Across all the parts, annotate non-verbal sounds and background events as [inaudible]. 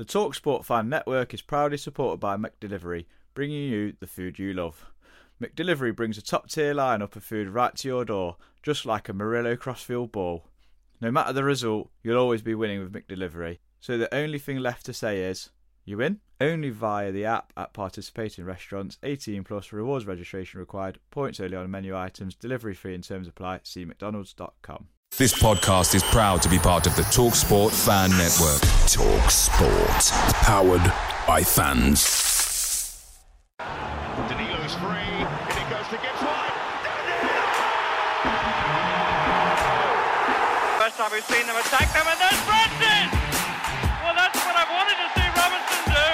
The TalkSport Fan Network is proudly supported by McDelivery, bringing you the food you love. McDelivery brings a top-tier lineup of food right to your door, just like a Murillo Crossfield ball. No matter the result, you'll always be winning with McDelivery. So the only thing left to say is, you win? Only via the app at participating restaurants. 18 plus rewards registration required. Points only on menu items. Delivery fee and terms apply. See mcdonalds.com. This podcast is proud to be part of the TalkSport Fan Network. TalkSport. Powered by fans. Danilo's free, and it goes to Gibbs White. First time we've seen them attack them, and there's Brandon! Well, that's what I wanted to see Robinson do.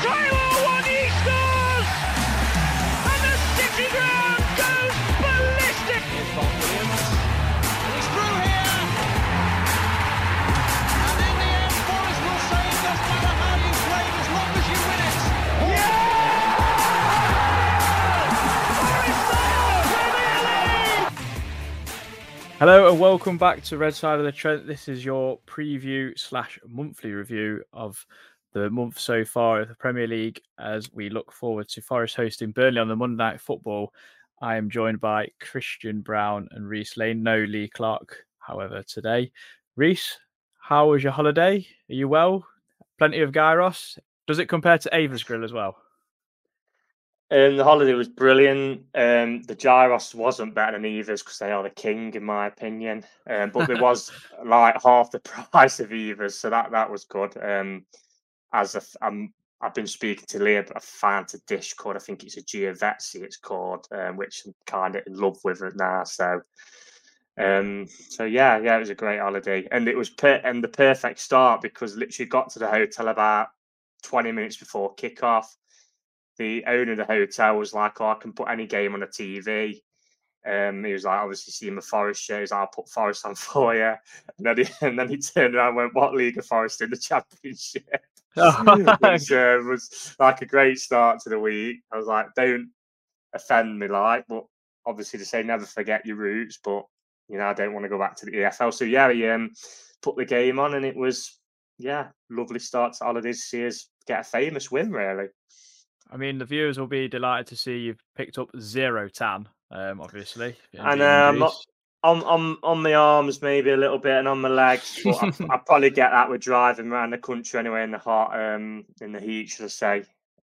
Tyler one, he scores! And the city ground Hello and welcome back to Red Side of the Trent. This is your preview slash monthly review of the month so far of the Premier League as we look forward to Forest hosting Burnley on the Monday Night Football. I am joined by Christian Brown and Reiss Lane. No Lee Clark, however, today. Reiss, how was your holiday? Are you well? Plenty of gyros. Does it compare to Ava's Grill as well? Um, the holiday was brilliant. Um, the gyros wasn't better than Eva's because they are the king, in my opinion. Um, but it was [laughs] like half the [laughs] price of Eva's, so that that was good. Um, as a, I'm, I've been speaking to Leah, but I found a dish called I think it's a Giavezzi. It's called, um, which I'm kind of in love with it now. So, um, so yeah, yeah, it was a great holiday, and it was per- and the perfect start because literally got to the hotel about 20 minutes before kickoff the owner of the hotel was like, "Oh, I can put any game on the TV." Um, he was like, "Obviously, seeing the Forest shows, I'll put Forest on [laughs] for you." And then he, [laughs] and then he turned around and went, "What league of Forest in the [laughs] Championship?" Which uh, was like a great start to the week. I was like, "Don't offend me, like," but obviously to say never forget your roots. But you know, I don't want to go back to the EFL. So yeah, he um, put the game on, and it was yeah, lovely start to holidays. See us get a famous win, really. I mean, the viewers will be delighted to see you've picked up zero tan, um, obviously. in And the um, injuries. on on on my arms maybe a little bit and on the legs, [laughs] but I, I probably get that with driving around the country anyway in the hot um in the heat, should I say?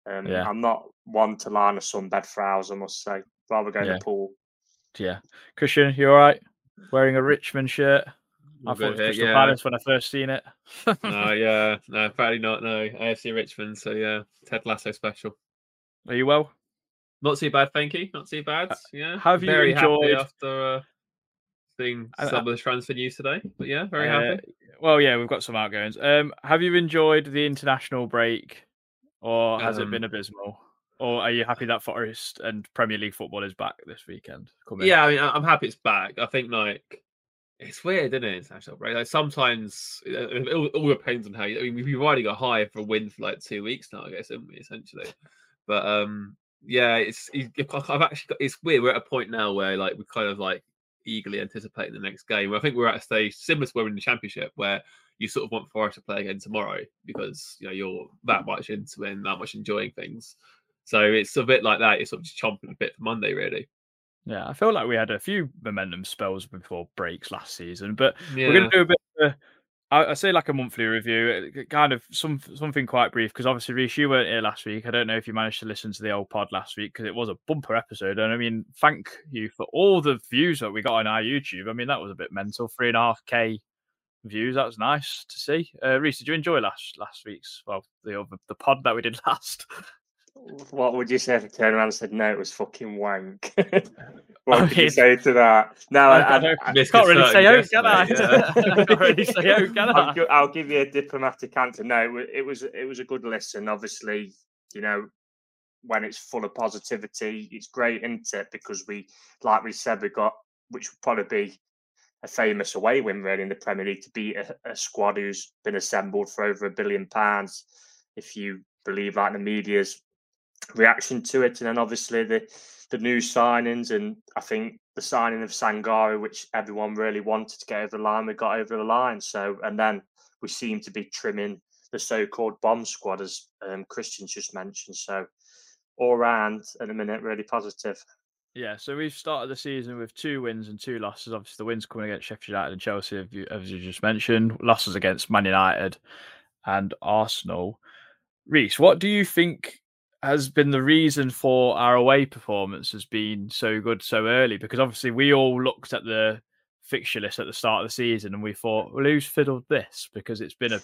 Um, Yeah. I'm not one to lie on a sunbed for hours, I must say. Rather go in Yeah. the pool. Yeah. Christian, you all right? Wearing a Richmond shirt? I thought it was here, Crystal yeah. Palace when I first seen it. no, yeah, no, apparently not. No, AFC Richmond. So yeah, Ted Lasso special. Are you well? Not too bad, thank you. Not too bad. Yeah, have you very enjoyed- happy after uh, seeing Uh, some of the transfer news today? But yeah, very Uh, happy. Well, yeah, we've got some outgoings. Um, have you enjoyed the international break, or has it been Um, abysmal? Or are you happy that Forest and Premier League football is back this weekend? coming? Yeah, I mean, I'm happy it's back. I think like it's weird, isn't it? International break. Like sometimes it, it all, all depends on how you. I mean, we've already got high for a win for like two weeks now, I guess, haven't we? Essentially, but um, yeah, it's. I've actually got. It's weird. We're at a point now where like we're kind of like eagerly anticipating the next game. I think we're at a stage similar to where we're in the championship where you sort of want Forest to play again tomorrow because you know you're that much into it and that much enjoying things. So it's a bit like that. You're sort of just chomping a bit for Monday, really. Yeah, I feel like we had a few momentum spells before breaks last season, but Yeah. we're going to do a bit. Of a, I, I say like a monthly review, uh, kind of some something quite brief because obviously Reiss, you weren't here last week. I don't know if you managed to listen to the old pod last week because it was a bumper episode, and I mean, thank you for all the views that we got on our YouTube. I mean, that was a bit mental, three and a half k views. That was nice to see. Uh, Reiss, did you enjoy last last week's well the other the pod that we did [laughs] last? What would you say if I turned around and said no? It was fucking wank. [laughs] what Oh, would you say to that? No, I, I, I, Miss Can't really say oh, can I? guess, [laughs] mate. Can't really say oh, can I'll, I? gi- I'll give you a diplomatic answer. No, it it was it was a good listen. Obviously, you know, when it's full of positivity, it's great, isn't it? Because we, like we said, we got which would probably be a famous away win really in the Premier League to beat a, a squad who's been assembled for over a billion pounds, if you believe that, like the media's reaction to it, and then obviously the the new signings, and I think the signing of Sangare, which everyone really wanted to get over the line, we got over the line. So, and then we seem to be trimming the so-called bomb squad, as um, Christian just mentioned. So, all round at the minute, really positive. Yeah, so we've started the season with two wins and two losses. Obviously, the wins coming against Sheffield United and Chelsea, as you just mentioned. Losses against Man United and Arsenal. Reiss, what do you think has been the reason for our away performance has been so good so early? Because obviously, we all looked at the fixture list at the start of the season and we thought, well, who's fiddled this? Because it's been a,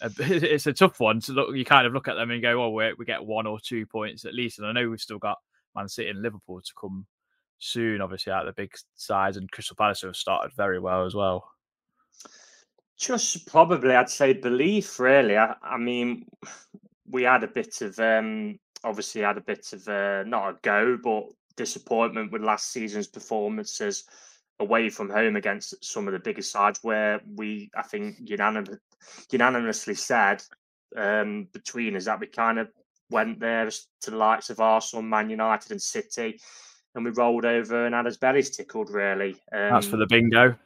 a [laughs] it's a tough one to look. You kind of look at them and go, well, we we get one or two points at least. And I know we've still got Man City and Liverpool to come soon, obviously, out of the big sides, and Crystal Palace have started very well as well. Just probably, I'd say belief. Really, I, I mean, we had a bit of um, obviously had a bit of a not a go, but disappointment with last season's performances away from home against some of the biggest sides, where we, I think, unanimous, unanimously said um, between us that we kind of went there to the likes of Arsenal, Man United, and City, and we rolled over and had us bellies tickled. Really, um, That's for the bingo.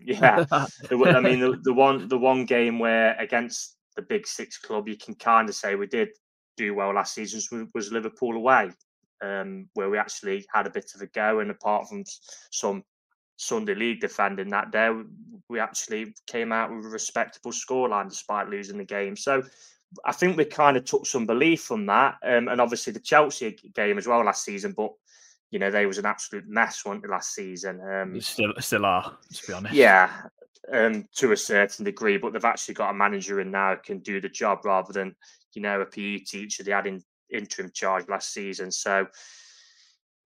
yeah. [laughs] I mean, the, the one the one game where against the big six club, you can kind of say we did do well last season was, was Liverpool away, um, where we actually had a bit of a go. And apart from some Sunday league defending that day, we- actually came out with a respectable scoreline despite losing the game. So. I think we kind of took some belief from that, um, and obviously the Chelsea game as well last season. But you know they was an absolute mess, weren't they, last season? Um, still, still are, to be honest. yeah, um, to a certain degree, but they've actually got a manager in now can do the job rather than you know a PE teacher they had in interim charge last season. So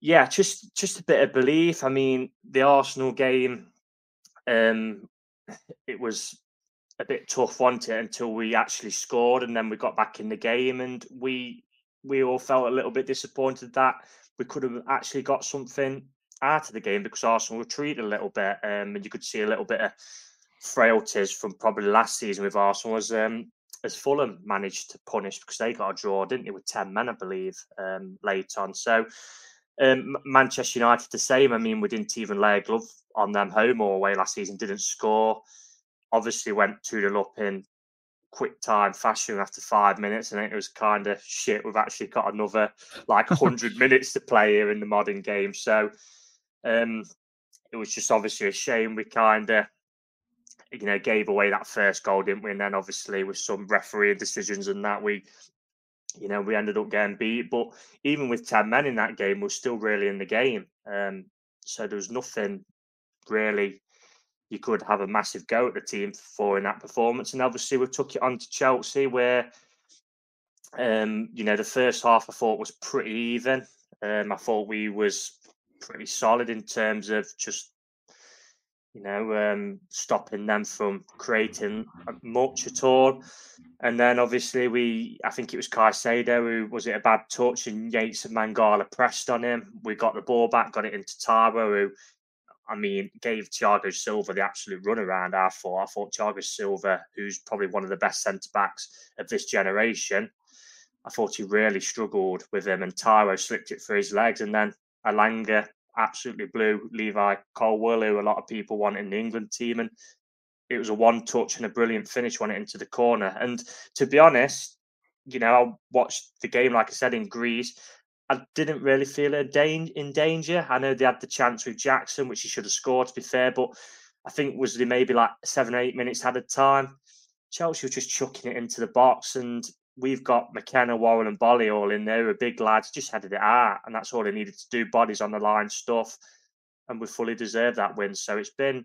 yeah, just just a bit of belief. I mean, the Arsenal game, um, it was a bit tough, wasn't it, until we actually scored and then we got back in the game and we we all felt a little bit disappointed that we could have actually got something out of the game because Arsenal retreated a little bit, um, and you could see a little bit of frailties from probably last season with Arsenal as um, as Fulham managed to punish because they got a draw, didn't they, with ten men, I believe, um, late on. So um, Manchester United the same. I mean, we didn't even lay a glove on them home or away last season. Didn't score. Obviously, went two 0 up in quick time fashion after five minutes, and it was kind of shit. We've actually got another like hundred [laughs] minutes to play here in the modern game, so um, it was just obviously a shame we kind of you know gave away that first goal, didn't we? And then obviously with some refereeing decisions and that we. You know, we ended up getting beat, but even with ten men in that game, we're still really in the game. Um, so there was nothing really you could have a massive go at the team for in that performance. And obviously, we took it on to Chelsea, where um, you know the first half I thought was pretty even. Um, I thought we was pretty solid in terms of just you know um, stopping them from creating uh, much at all. And then obviously we, I think it was Caicedo who was it a bad touch, and Yates and Mangala pressed on him. We got the ball back, got it into Taiwo, who I mean, gave Thiago Silva the absolute runaround. I thought. I thought Thiago Silva, who's probably one of the best centre backs of this generation, I thought he really struggled with him, and Taiwo slipped it through his legs, and then Elanga absolutely blew Levi Colwill, who a lot of people want in the England team, and it was a one touch and a brilliant finish when it into the corner. And to be honest, you know, I watched the game like I said in Greece. I didn't really feel in danger. I know they had the chance with Jackson, which he should have scored, to be fair, but I think was maybe like seven, eight minutes added time. Chelsea was just chucking it into the box, and we've got McKenna, Worrall, and Boly all in there. Were big lads, just headed it out, and that's all they needed to do. Bodies on the line, stuff, and we fully deserve that win. So it's been,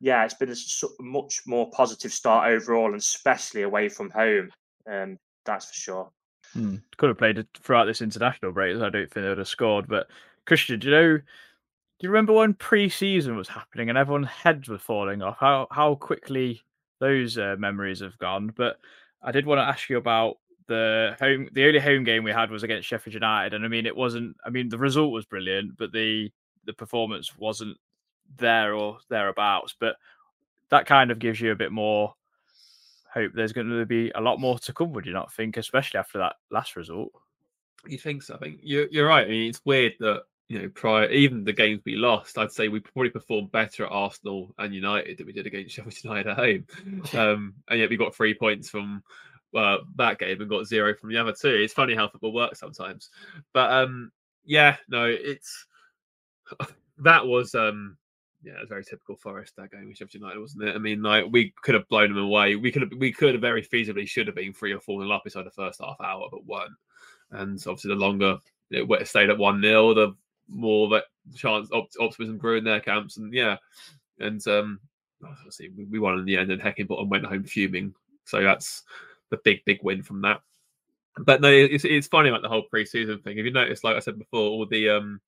yeah, it's been a much more positive start overall, and especially away from home. Um, that's for sure. Hmm. Could have played throughout this international break. I don't think they would have scored. But Christian, do you know? Do you remember when pre-season was happening and everyone's heads were falling off? How how quickly those uh, memories have gone. But I did want to ask you about the home. The only home game we had was against Sheffield United, and I mean, it wasn't. I mean, the result was brilliant, but the the performance wasn't there or thereabouts. But that kind of gives you a bit more hope. There's going to be a lot more to come. Would you not think, especially after that last result? You think so? I think you're, you're right. I mean, it's weird that you know, prior even the games we lost, I'd say we probably performed better at Arsenal and United than we did against [laughs] Sheffield United at home. [laughs] Um, and yet we got three points from uh, that game and got zero from the other two. It's funny how football works sometimes. But um, yeah, no, it's [laughs] that was um, yeah, it was very typical Forest that game with Sheffield United, wasn't it? I mean, like we could have blown them away. We could have we could have very feasibly should have been three or four nil up inside the first half hour, but weren't. And obviously, the longer it stayed at one 0 the more that chance op- optimism grew in their camps, and yeah, and um, obviously we, won in the end, and Heckingbottom went home fuming. So that's the big big win from that. But no, it's it's funny about the whole preseason thing. If you notice, like I said before, all the um,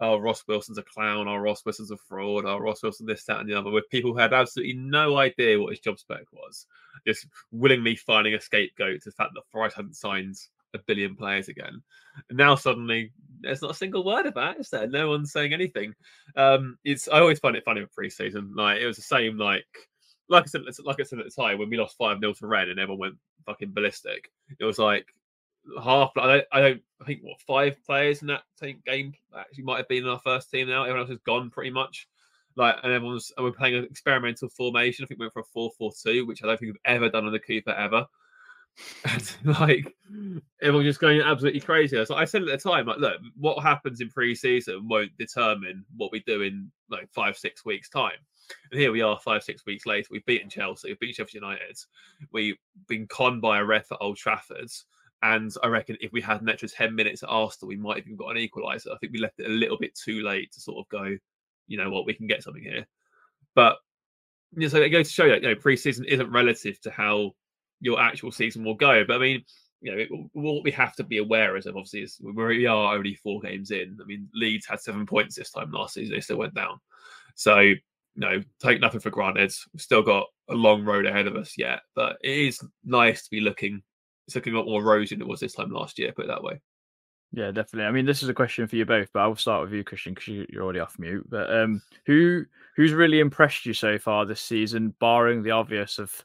oh Ross Wilson's a clown, oh Ross Wilson's a fraud, oh Ross Wilson this, that, and the other, with people who had absolutely no idea what his job spec was, just willingly finding a scapegoat to the fact that Forest hadn't signed a billion players again. And now suddenly there's not a single word about it, is there? No one's saying anything. Um, it's I always find it funny with preseason. Like it was the same like like I said like I said at the time when we lost five 0 to Red and everyone went fucking ballistic. It was like half I don't, I don't I think what five players in that game actually might have been in our first team now. Everyone else has gone pretty much. Like and everyone's and we're playing an experimental formation. I think we went for a 4-4-2, which I don't think we've ever done on the Cooper ever. [laughs] like everyone just going absolutely crazy. So I said at the time, like, look, what happens in pre-season won't determine what we do in like five, six weeks' time. And here we are, five, six weeks later. We've beaten Chelsea, we've beaten Sheffield United, we've been conned by a ref at Old Trafford. And I reckon if we had an extra 10 minutes at Arsenal, we might have even got an equaliser. I think we left it a little bit too late to sort of go, you know what, we can get something here. But you know, so it goes to show you, you know, pre-season isn't relative to how your actual season will go. But I mean, you know, it, what we have to be aware of, obviously, is we are only four games in. I mean, Leeds had seven points this time last season; they still went down. So, you know, take nothing for granted. We've still got a long road ahead of us yet, but it is nice to be looking. It's looking a lot more rosy than it was this time last year. Put it that way. Yeah, definitely. I mean, this is a question for you both, but I'll start with you, Christian, because you're already off mute. But um, who who's really impressed you so far this season, barring the obvious of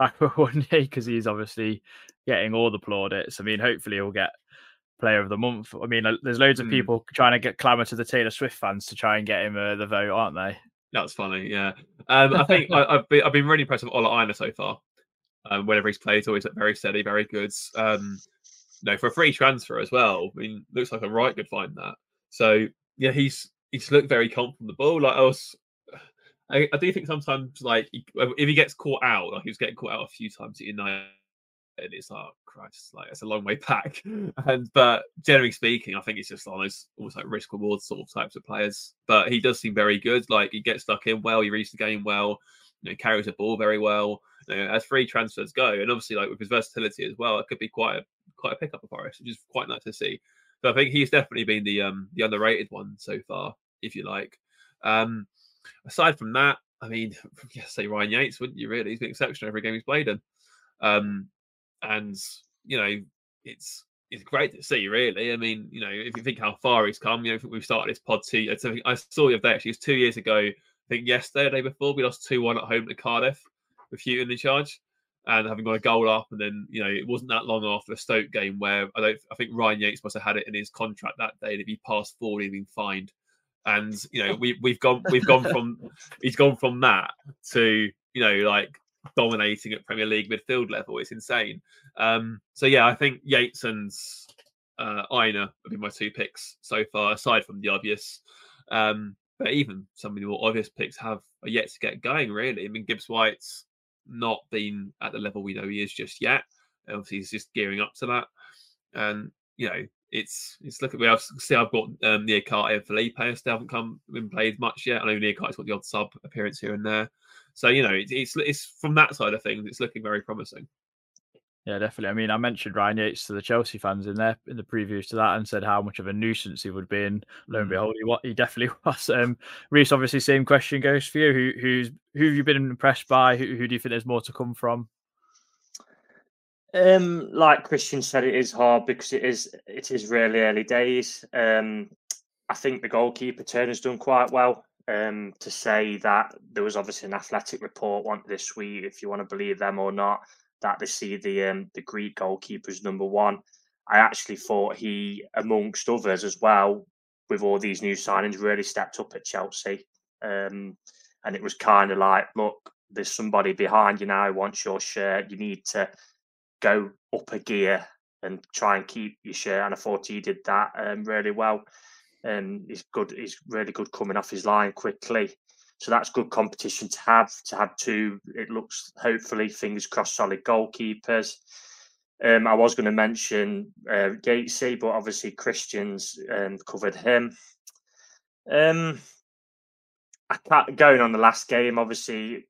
Taco [laughs] one day because he's obviously getting all the plaudits. I mean, hopefully he'll get player of the month. I mean, there's loads of mm. people trying to get clamour to the Taylor Swift fans to try and get him uh, the vote, aren't they? That's funny, yeah. Um, I think I, have been, I've been really impressed with Ola Aina so far. Um, whenever he's played, always very steady, very good. Um, no, for a free transfer as well. I mean, looks like a right good find that. So yeah, he's he's looked very confident the ball. Like I was I, I, do think sometimes, like, if he gets caught out, like he was getting caught out a few times at United, and it's like, oh, Christ, like it's a long way [laughs] back. And but generally speaking, I think it's just on those almost like risk reward sort of types of players. But he does seem very good. Like he gets stuck in well, he reads the game well, you know, carries the ball very well. You know, as free transfers go, and obviously like with his versatility as well, it could be quite a quite a pickup for Forest, which is quite nice to see. So I think he's definitely been the um the underrated one so far, if you like. Um, aside from that, I mean, [laughs] say Ryan Yates, wouldn't you? Really, he's been exceptional every game he's played in, um, and you know, it's it's great to see. Really, I mean, you know, if you think how far he's come, you know, we've started this pod two. I saw the other day actually, it's two years ago. I think yesterday, day before, we lost two one at home to Cardiff with Hughton in charge. And having got a goal up, and then you know it wasn't that long after the Stoke game where I don't. I think Ryan Yates must have had it in his contract that day that if he passed forward, he'd been fined and you know [laughs] we we've gone we've gone from he's gone from that to you know like dominating at Premier League midfield level. It's insane. Um, so yeah, I think Yates and uh, Aina have been my two picks so far, aside from the obvious. Um, but even some of the more obvious picks have yet to get going. Really, I mean Gibbs White's not been at the level we know he is just yet. Obviously, he's just gearing up to that, and you know it's it's look at me. I've see I've got um, Niakhaté and Felipe still haven't come been played much yet. I know Niakhaté's got the odd sub appearance here and there. So you know it's, it's it's from that side of things, it's looking very promising. Yeah, definitely. I mean, I mentioned Ryan Yates to the Chelsea fans in there in the previews to that, and said how much of a nuisance he would be. And lo and Mm. behold, he, what he definitely [laughs] was. Um, Reiss, obviously, same question goes for you. Who who's who have you been impressed by? Who, who do you think there's more to come from? Um, like Christian said, it is hard because it is it is really early days. Um, I think the goalkeeper Turner's done quite well. Um, to say that there was obviously an athletic report one this week, if you want to believe them or not, that they see the um, the Greek goalkeeper as number one. I actually thought he, amongst others as well, with all these new signings, really stepped up at Chelsea. Um, and it was kind of like, look, there's somebody behind you now who wants your shirt. You need to go up a gear and try and keep your shirt. And I thought he did that um, really well. Um, he's good. He's really good coming off his line quickly. So that's good competition to have. To have two, it looks hopefully fingers crossed, solid goalkeepers. Um, I was going to mention uh, Yatesy, but obviously Christians um, covered him. Um, going on the last game, obviously,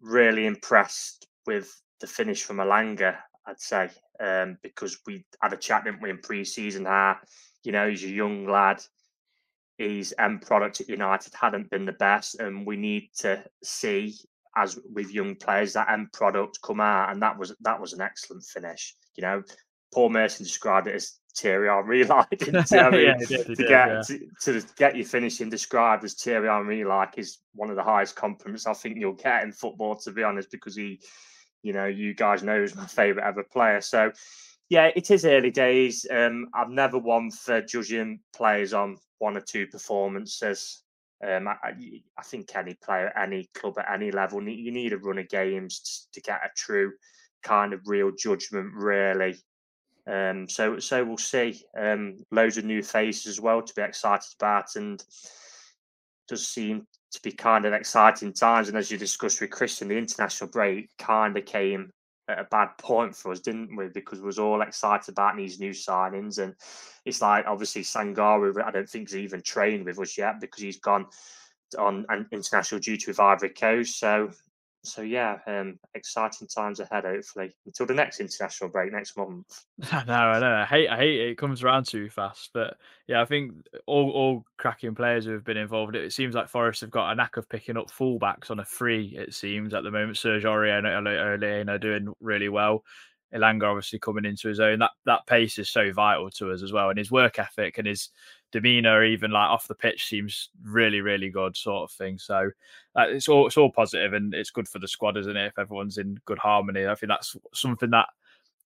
really impressed with the finish from Elanga, I'd say, um, because we had a chat, didn't we, in pre season? How, you know, he's a young lad, his end product at United hadn't been the best, and we need to see, as with young players, that end product come out, and that was that was an excellent finish. You know, Paul Merson described it as Thierry Henry like. I [laughs] [laughs] mean, Yeah, did, to did, get yeah. to, to get your finishing described as Thierry Henry like is one of the highest compliments I think you'll get in football, to be honest, because he, you know, you guys know is my favourite ever player. So, yeah, it is early days. Um, I've never one for judging players on one or two performances. Um, I, I- I think any player, any club at any level, you need a run of games to get a true kind of real judgment, really. Um, so, so we'll see. Um, loads of new faces as well to be excited about, and does seem to be kind of exciting times. And as you discussed with Christian, the international break kind of came at a bad point for us, didn't we? Because we was all excited about these new signings, and it's like obviously Sangare. I don't think he's even trained with us yet because he's gone on an international duty with Ivory Coast. So, so yeah, um, exciting times ahead. Hopefully, until the next international break next month. [laughs] Know, I know. I hate, I hate it. It comes around too fast. But yeah, I think all, all cracking players who have been involved. It seems like Forest have got a knack of picking up fullbacks on a free. It seems at the moment. Serge Aurier and are doing really well. Elanga obviously coming into his own. That that pace is so vital to us as well, and his work ethic and his demeanor, even like off the pitch, seems really, really good, sort of thing. So uh, it's all it's all positive, and it's good for the squad, isn't it? If everyone's in good harmony, I think that's something that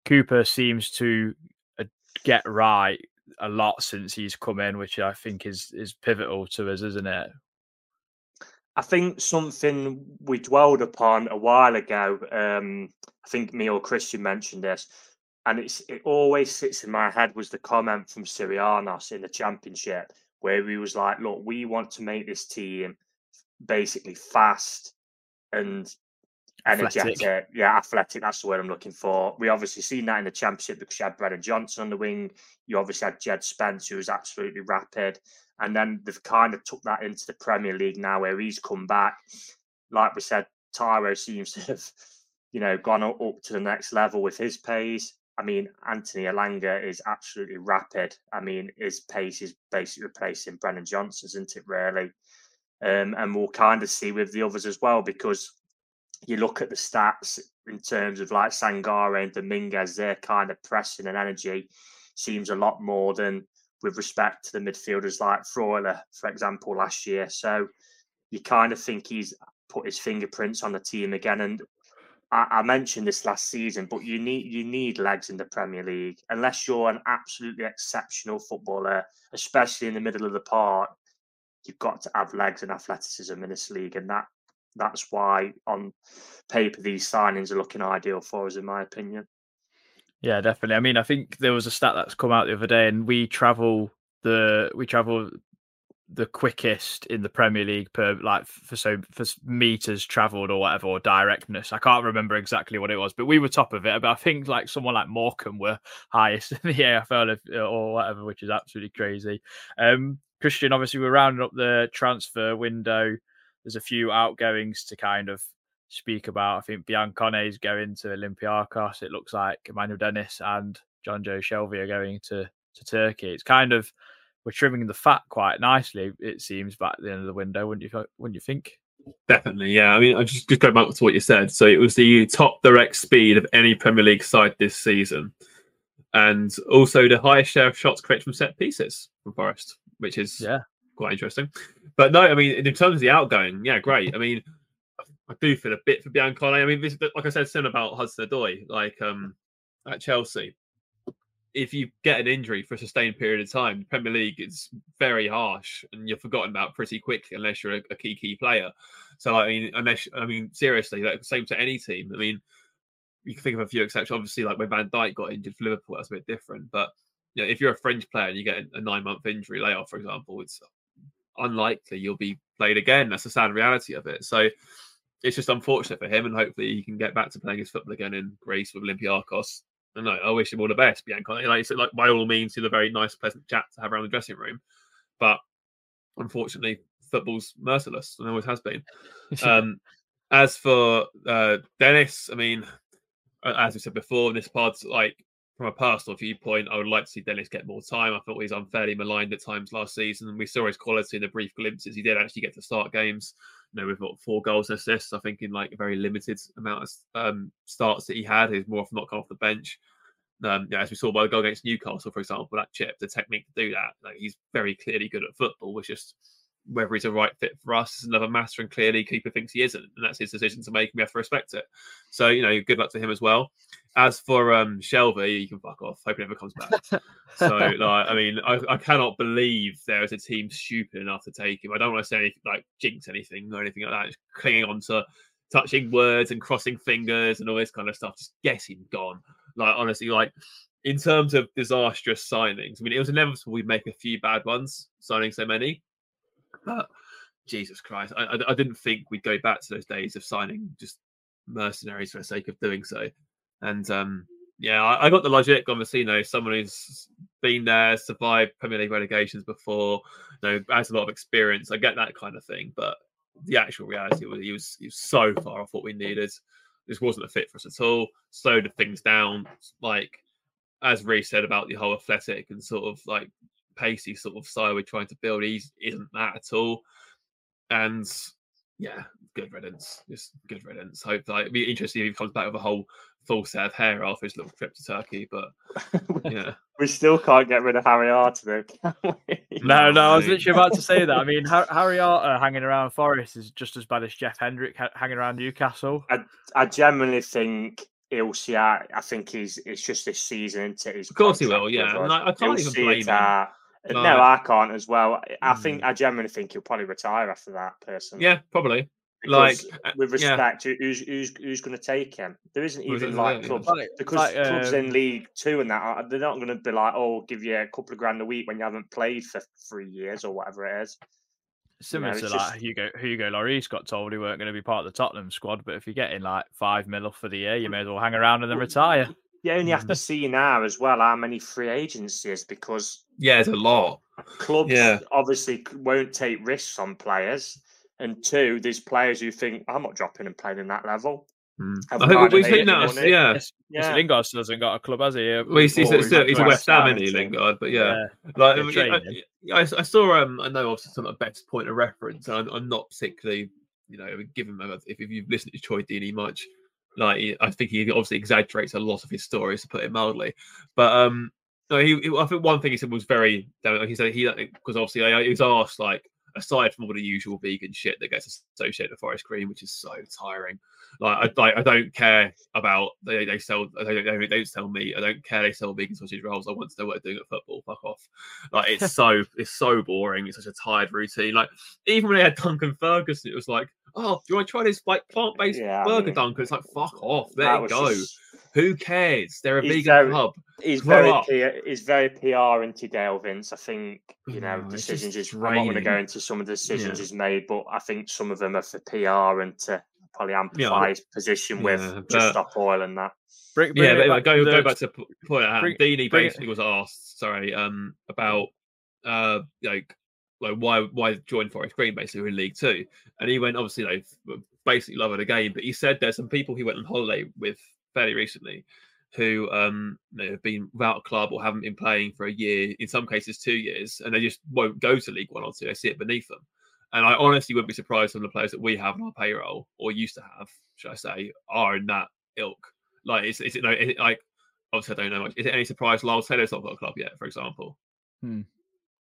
Cooper seems to uh, get right a lot since he's come in, which I think is is pivotal to us, isn't it? I think something we dwelled upon a while ago. Um, I think me or Christian mentioned this, and it's it always sits in my head was the comment from Sirianos in the championship where he was like, "Look, we want to make this team basically fast and Athletic. energetic. Yeah, athletic. That's the word I'm looking for. We obviously seen that in the championship because you had Brennan Johnson on the wing. You obviously had Jed Spence, who was absolutely rapid. And then they've kind of took that into the Premier League now, where he's come back. Like we said, Taiwo seems to have, you know, gone up to the next level with his pace. I mean, Anthony Elanga is absolutely rapid. I mean, his pace is basically replacing Brennan Johnson's, isn't it? Really, um, and we'll kind of see with the others as well because you look at the stats in terms of like Sangare and Dominguez, their kind of pressing and energy seems a lot more than with respect to the midfielders like Freuler, for example, last year. So you kind of think he's put his fingerprints on the team again. And I, I mentioned this last season, but you need you need legs in the Premier League unless you're an absolutely exceptional footballer, especially in the middle of the park. You've got to have legs and athleticism in this league, and that that's why on paper these signings are looking ideal for us, in my opinion. Yeah, definitely. I mean, I think there was a stat that's come out the other day, and we travel the we travel the quickest in the Premier League per like for so for meters traveled or whatever or directness. I can't remember exactly what it was, but we were top of it. But I think like someone like Morecambe were highest [laughs] in the EFL if, or whatever, which is absolutely crazy. Um, Christian, obviously, we're rounding up the transfer window. There's a few outgoings to kind of speak about. I think Biancone is going to Olympiacos. It looks like Emmanuel Dennis and Jonjo Shelvey are going to, to Turkey. It's kind of we're trimming the fat quite nicely. It seems back at the end of the window, wouldn't you? Wouldn't you think? Definitely, yeah. I mean, I just just go back to what you said. So it was the top direct speed of any Premier League side this season, and also the highest share of shots created from set pieces from Forest, which is yeah quite interesting. But no, I mean, in terms of the outgoing, yeah, great. I mean, I do feel a bit for Biancone. I mean, this, like I said, similar about Hudson Odoi, like um at Chelsea. If you get an injury for a sustained period of time, the Premier League is very harsh, and you're forgotten about pretty quickly unless you're a, a key key player. So I mean, unless I mean seriously, like same to any team. I mean, you can think of a few exceptions. Obviously, like when Van Dijk got injured for Liverpool, that's a bit different. But you know, if you're a French player and you get a nine month injury layoff, for example, it's unlikely you'll be played again. That's the sad reality of it. So it's just unfortunate for him, and hopefully he can get back to playing his football again in Greece with Olympiacos. And I, I wish him all the best, Biancone. Like, so, like by all means, he's a very nice, pleasant chat to have around the dressing room. But unfortunately, football's merciless and always has been. [laughs] um, as for uh, Dennis, I mean, as we said before this pod, like from a personal viewpoint, I would like to see Dennis get more time. I thought he was unfairly maligned at times last season, we saw his quality in the brief glimpses. He did actually get to start games, you know, with what four goals and assists. I think in like a very limited amount of um, starts that he had, he's more often not come off the bench. Um, yeah, as we saw by the goal against Newcastle, for example, that chip, the technique to do that, like he's very clearly good at football. It's just whether he's a right fit for us is another matter, and clearly Cooper thinks he isn't, and that's his decision to make, and we have to respect it. So you know, good luck to him as well. As for um Shelvey, you can fuck off. Hope he never comes back. [laughs] so like, I mean, I, I cannot believe there is a team stupid enough to take him. I don't want to say anything, like jinx anything or anything like that. Just clinging on to touching words and crossing fingers and all this kind of stuff. Just get him gone. Like honestly, like in terms of disastrous signings, I mean, it was inevitable we'd make a few bad ones signing so many. But Jesus Christ, I, I, I, didn't think we'd go back to those days of signing just mercenaries for the sake of doing so. And um, yeah, I, I, got the logic. Obviously, you know, someone who's been there, survived Premier League relegations before, you know, has a lot of experience. I get that kind of thing, but the actual reality was he was he was so far off what we needed. This wasn't a fit for us at all. Slowed things down, like as Reiss said about the whole athletic and sort of like pacey sort of style we're trying to build. He isn't that at all. And yeah, good riddance. Just good riddance. Hope that it'd be interesting if he comes back with a whole full set of hair after his little trip to Turkey. But [laughs] yeah. we still can't get rid of Harry Arter, [laughs] No, no, I was literally about to say that. I mean, [laughs] Harry Arter hanging around Forest is just as bad as Jeff Hendrick hanging around Newcastle. I, I genuinely think he'll see. I, I think he's it's just this season. Into his of course he will. Yeah, I, I, can't even blame him. No, I can't as well. I think mm. I genuinely think he'll probably retire after that. Person. Yeah, probably. Because like uh, with respect, yeah. who's who's who's going to take him? There isn't even like clubs like, because like, clubs in League Two and that they're not going to be like, oh, give you a couple of grand a week when you haven't played for three years or whatever it is. Similar you know, to like just... Hugo Hugo Lloris got told he weren't going to be part of the Tottenham squad, but if you're getting like five mil for the year, you may as well hang around and then retire. You only have to mm. see now as well how many free agencies because yeah, it's a lot. Clubs yeah. obviously won't take risks on players, and two, there's players who think I'm not dropping and playing in that level. Mm. I think we've seen that. Yeah, yeah. Lingard still hasn't got a club, has he? Well, he's, he's, he's, he's a West Ham, isn't he, Lingard? But yeah, yeah. like I, I, I, saw. Um, I know obviously some of the best point of reference. I'm, I'm not particularly, you know, given if, if you've listened to Troy Deeney much, like I think he obviously exaggerates a lot of his stories to put it mildly, but um, no, he, he I think one thing he said was very. He said he because obviously he was asked like aside from all the usual vegan shit that gets associated with forest green, which is so tiring. Like I, like, I don't care about they, they sell they don't, they don't sell meat. I don't care they sell vegan sausage rolls. I want to know what they're doing at football. Fuck off. Like it's [laughs] so it's so boring. It's such a tired routine. Like even when they had Duncan Ferguson, it was like, oh, do you want to try this like plant based yeah, burger I mean, Duncan? It's like fuck off. There you go. Just... Who cares? They're a he's vegan very, club. He's very PR, he's very PR into Dale Vince. I think you know oh, decisions is. I'm not going to go into some of the decisions yeah. he's made, but I think some of them are for PR and to probably amplify yeah, his position with yeah, just stop oil and that. Bring, bring yeah, but go, go back to point out. Bring, Deeney basically was asked, sorry, um, about uh like like why why join Forest Green basically in League Two, and he went obviously know basically loving the game, but he said there's some people he went on holiday with fairly recently who um you know, have been without a club or haven't been playing for a year, in some cases two years, and they just won't go to League One or two. They see it beneath them. And I honestly wouldn't be surprised of the players that we have on our payroll or used to have, should I say, are in that ilk. Like, is, is it no? Is it like obviously I don't know much. Is it any surprise Lyle Taylor's not got a club yet, for example? Hmm.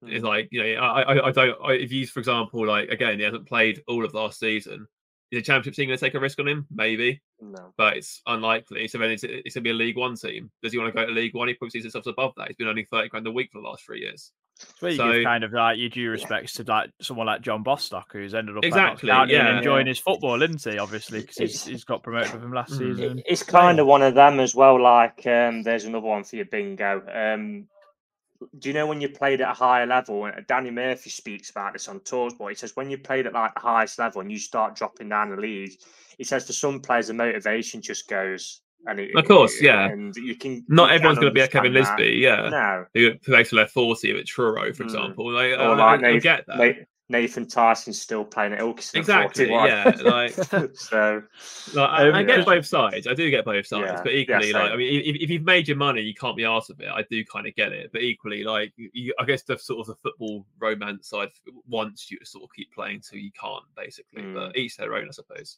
It's like you know, I I, I don't. I, if he's for example, like again, he hasn't played all of last season. Is the championship team going to take a risk on him? Maybe, No. but it's unlikely. So then it's, it's going to be a League One team. Does he want to go to League One? He probably sees himself above that. He's been earning thirty grand a week for the last three years. It's where you So- give kind of like your due respects to like someone like John Bostock, who's ended up Exactly, exactly yeah. and enjoying his football, isn't he? Obviously, because he's, he's got promoted with him last Mm. season. It- It's kind of one of them as well. Like, um, there's another one for your bingo. Um, do you know when you played at a higher level? and Danny Murphy speaks about this on tours, but he says when you played at like the highest level and you start dropping down the league, he says for some players the motivation just goes. And it, Of course, yeah. And you can Not you everyone's going to be a Kevin Lisby, yeah. No, who plays for their forty at Truro, for Mm. example. Like, or like I, I get that. Na- Nathan Tyson's still playing at Ilkeston. Exactly, 41. yeah, like- [laughs] so Like, I, I Um, get both sides. I do get both sides, Yeah, but yeah, equally, like I mean, if, if you've made your money, you can't be arsed of it. I do kind of get it, but equally, like you, I guess the sort of the football romance side wants you to sort of keep playing so you can't, basically. But each their own, I suppose.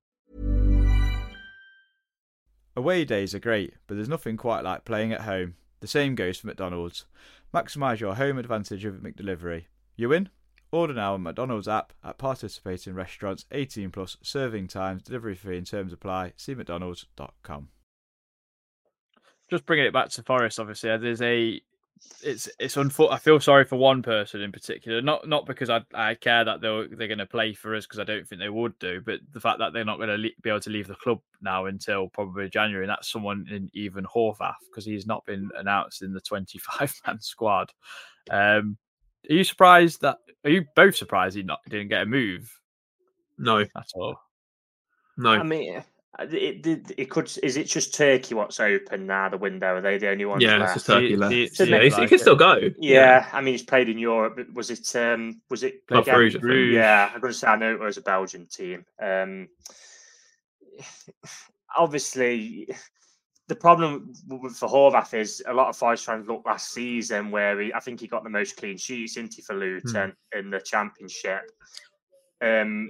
Away days are great, but there's nothing quite like playing at home. The same goes for McDonald's. Maximise your home advantage with McDelivery. You win? Order now on McDonald's app at participating restaurants 18 plus serving times, delivery fee and terms apply. See McDonald's.com. Just bringing it back to Forest, obviously, uh, there's a it's it's unfor- I feel sorry for one person in particular, not not because I I care that they're they're going to play for us because I don't think they would do, but the fact that they're not going to le- be able to leave the club now until probably January, and that's someone in Ethan Horvath because he's not been announced in the 25 man squad. Um, are you surprised that? Are you both surprised he not didn't get a move No, at all? no. I mean, it, it, it could. Is it just Turkey? What's open now? The window? Are they the only ones yeah, left? it's just Turkey See- left. see- yeah, see he's- he like can it. still go. Yeah, I mean, he's played in Europe. but Was it? Um, was it? Club again- Brugge, I think. Yeah, I'm going to say I know it was a Belgian team. Um, obviously, the problem w- for Horvath is a lot of Forest fans look last season where he, I think he got the most clean sheets, didn't he, for Luton in the Championship. Um,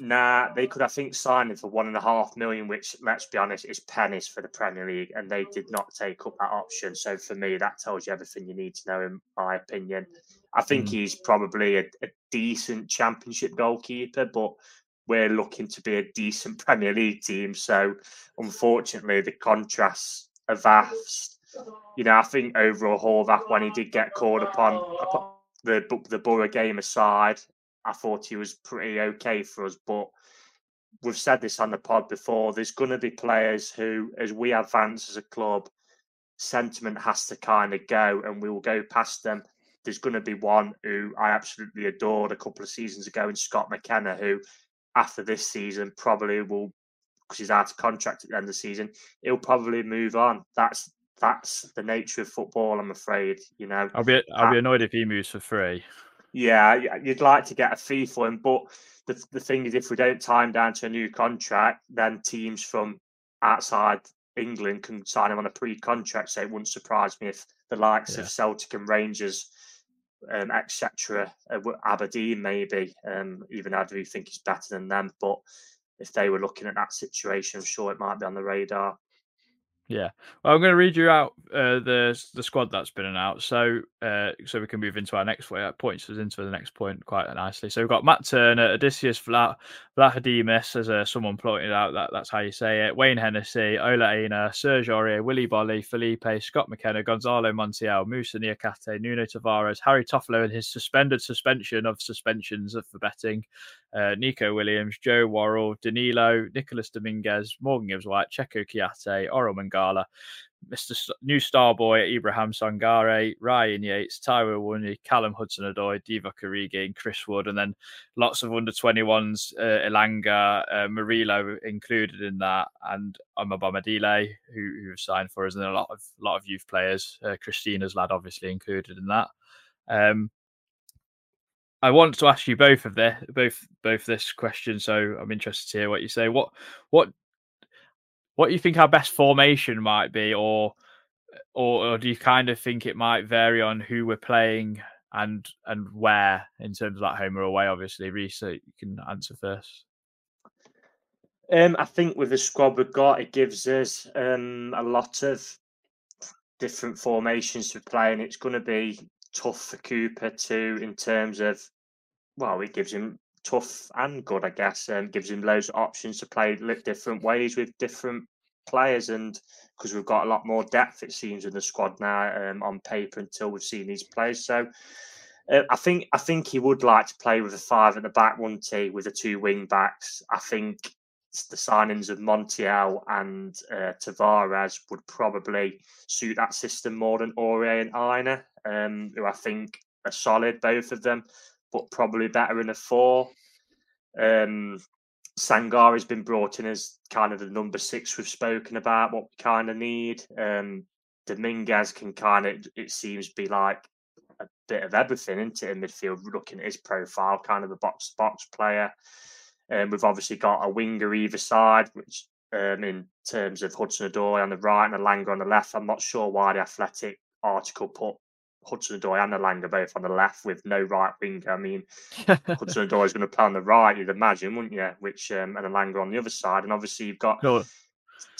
nah, they could, I think, sign him for one and a half million, which, let's be honest, is pennies for the Premier League, and they did not take up that option. So for me, that tells you everything you need to know, in my opinion. I think Mm. he's probably a, a decent Championship goalkeeper, but we're looking to be a decent [laughs] Premier League team. So unfortunately, the contrasts are vast. You know, I think overall Horvath, when he did get called upon, upon the the Borough game aside, I thought he was pretty okay for us. But we've said this on the pod before. There's going to be players who, as we advance as a club, sentiment has to kind of go, and we will go past them. There's going to be one who I absolutely adored a couple of seasons ago, in Scott McKenna, who after this season probably will, because he's out of contract at the end of the season, he'll probably move on. That's that's the nature of football. I'm afraid. You know. I'll be I'll be Ah. annoyed if he moves for free. Yeah, you'd like to get a fee for him, but the the thing is, if we don't tie him down to a new contract, then teams from outside England can sign him on a pre-contract. So it wouldn't surprise me if the likes Yeah. of Celtic and Rangers, um, etc., uh, Aberdeen maybe, um, even I do think he's better than them. But if they were looking at that situation, I'm sure it might be on the radar. Yeah, well, I'm going to read you out uh, the the squad that's been announced, so uh, so we can move into our next way. Points us into the next point quite nicely. So we've got Matt Turner, Odysseus Vla- Vlachodimos, as uh, someone pointed out that that's how you say it. Wayne Hennessey, Ola Aina, Serge Aurier, Willy Boly, Felipe, Scott McKenna, Gonzalo Montiel, Musa Niakhaté, Nuno Tavares, Harry Toffolo, and his suspended suspension of suspensions for betting, uh, Neco Williams, Joe Worrall, Danilo, Nicholas Dominguez, Morgan Gibbs White, Cheikhou Kouyaté, Orel Mangala, Mr. S- New Star Boy, Ibrahim Sangare, Ryan Yates, Taiwo Awoniyi, Callum Hudson Odoi, Divock Origi, and Chris Wood, and then lots of under 21s, uh, Elanga, uh, Murillo included in that, and Omobamidele, who, who signed for us, and a lot of lot of youth players. Uh, Christina's lad obviously included in that. Um, I want to ask you both of this, both both this question, so I'm interested to hear what you say. What what what do you think our best formation might be, or or, or do you kind of think it might vary on who we're playing and and where in terms of that home or away? Obviously, Reiss, you can answer first. Um, I think with the squad we've got, it gives us um, a lot of different formations to play, and it's going to be tough for Cooper too in terms of well, it gives him tough and good, I guess, and gives him loads of options to play different ways with different players. And because we've got a lot more depth, it seems, in the squad now um, on paper until we've seen these players. So uh, I think I think he would like to play with a five at the back, one T with the two wing backs. I think the signings of Montiel and uh, Tavares would probably suit that system more than Aurier and Aina, um, who I think are solid, both of them but probably better in a four. Um, Sangare has been brought in as kind of the number six we've spoken about, what we kind of need. Um, Dominguez can kind of, it seems, be like a bit of everything, into in midfield, looking at his profile, kind of a box to box player. Um, we've obviously got a winger either side, which um, in terms of Hudson Odoi on the right and Elanga on the left. I'm not sure why the athletic article put Hudson Odoi and Elanga both on the left with no right winger. I mean, [laughs] Hudson Odoi is going to play on the right, you'd imagine, wouldn't you? Which um, and Elanga on the other side, and obviously you've got no.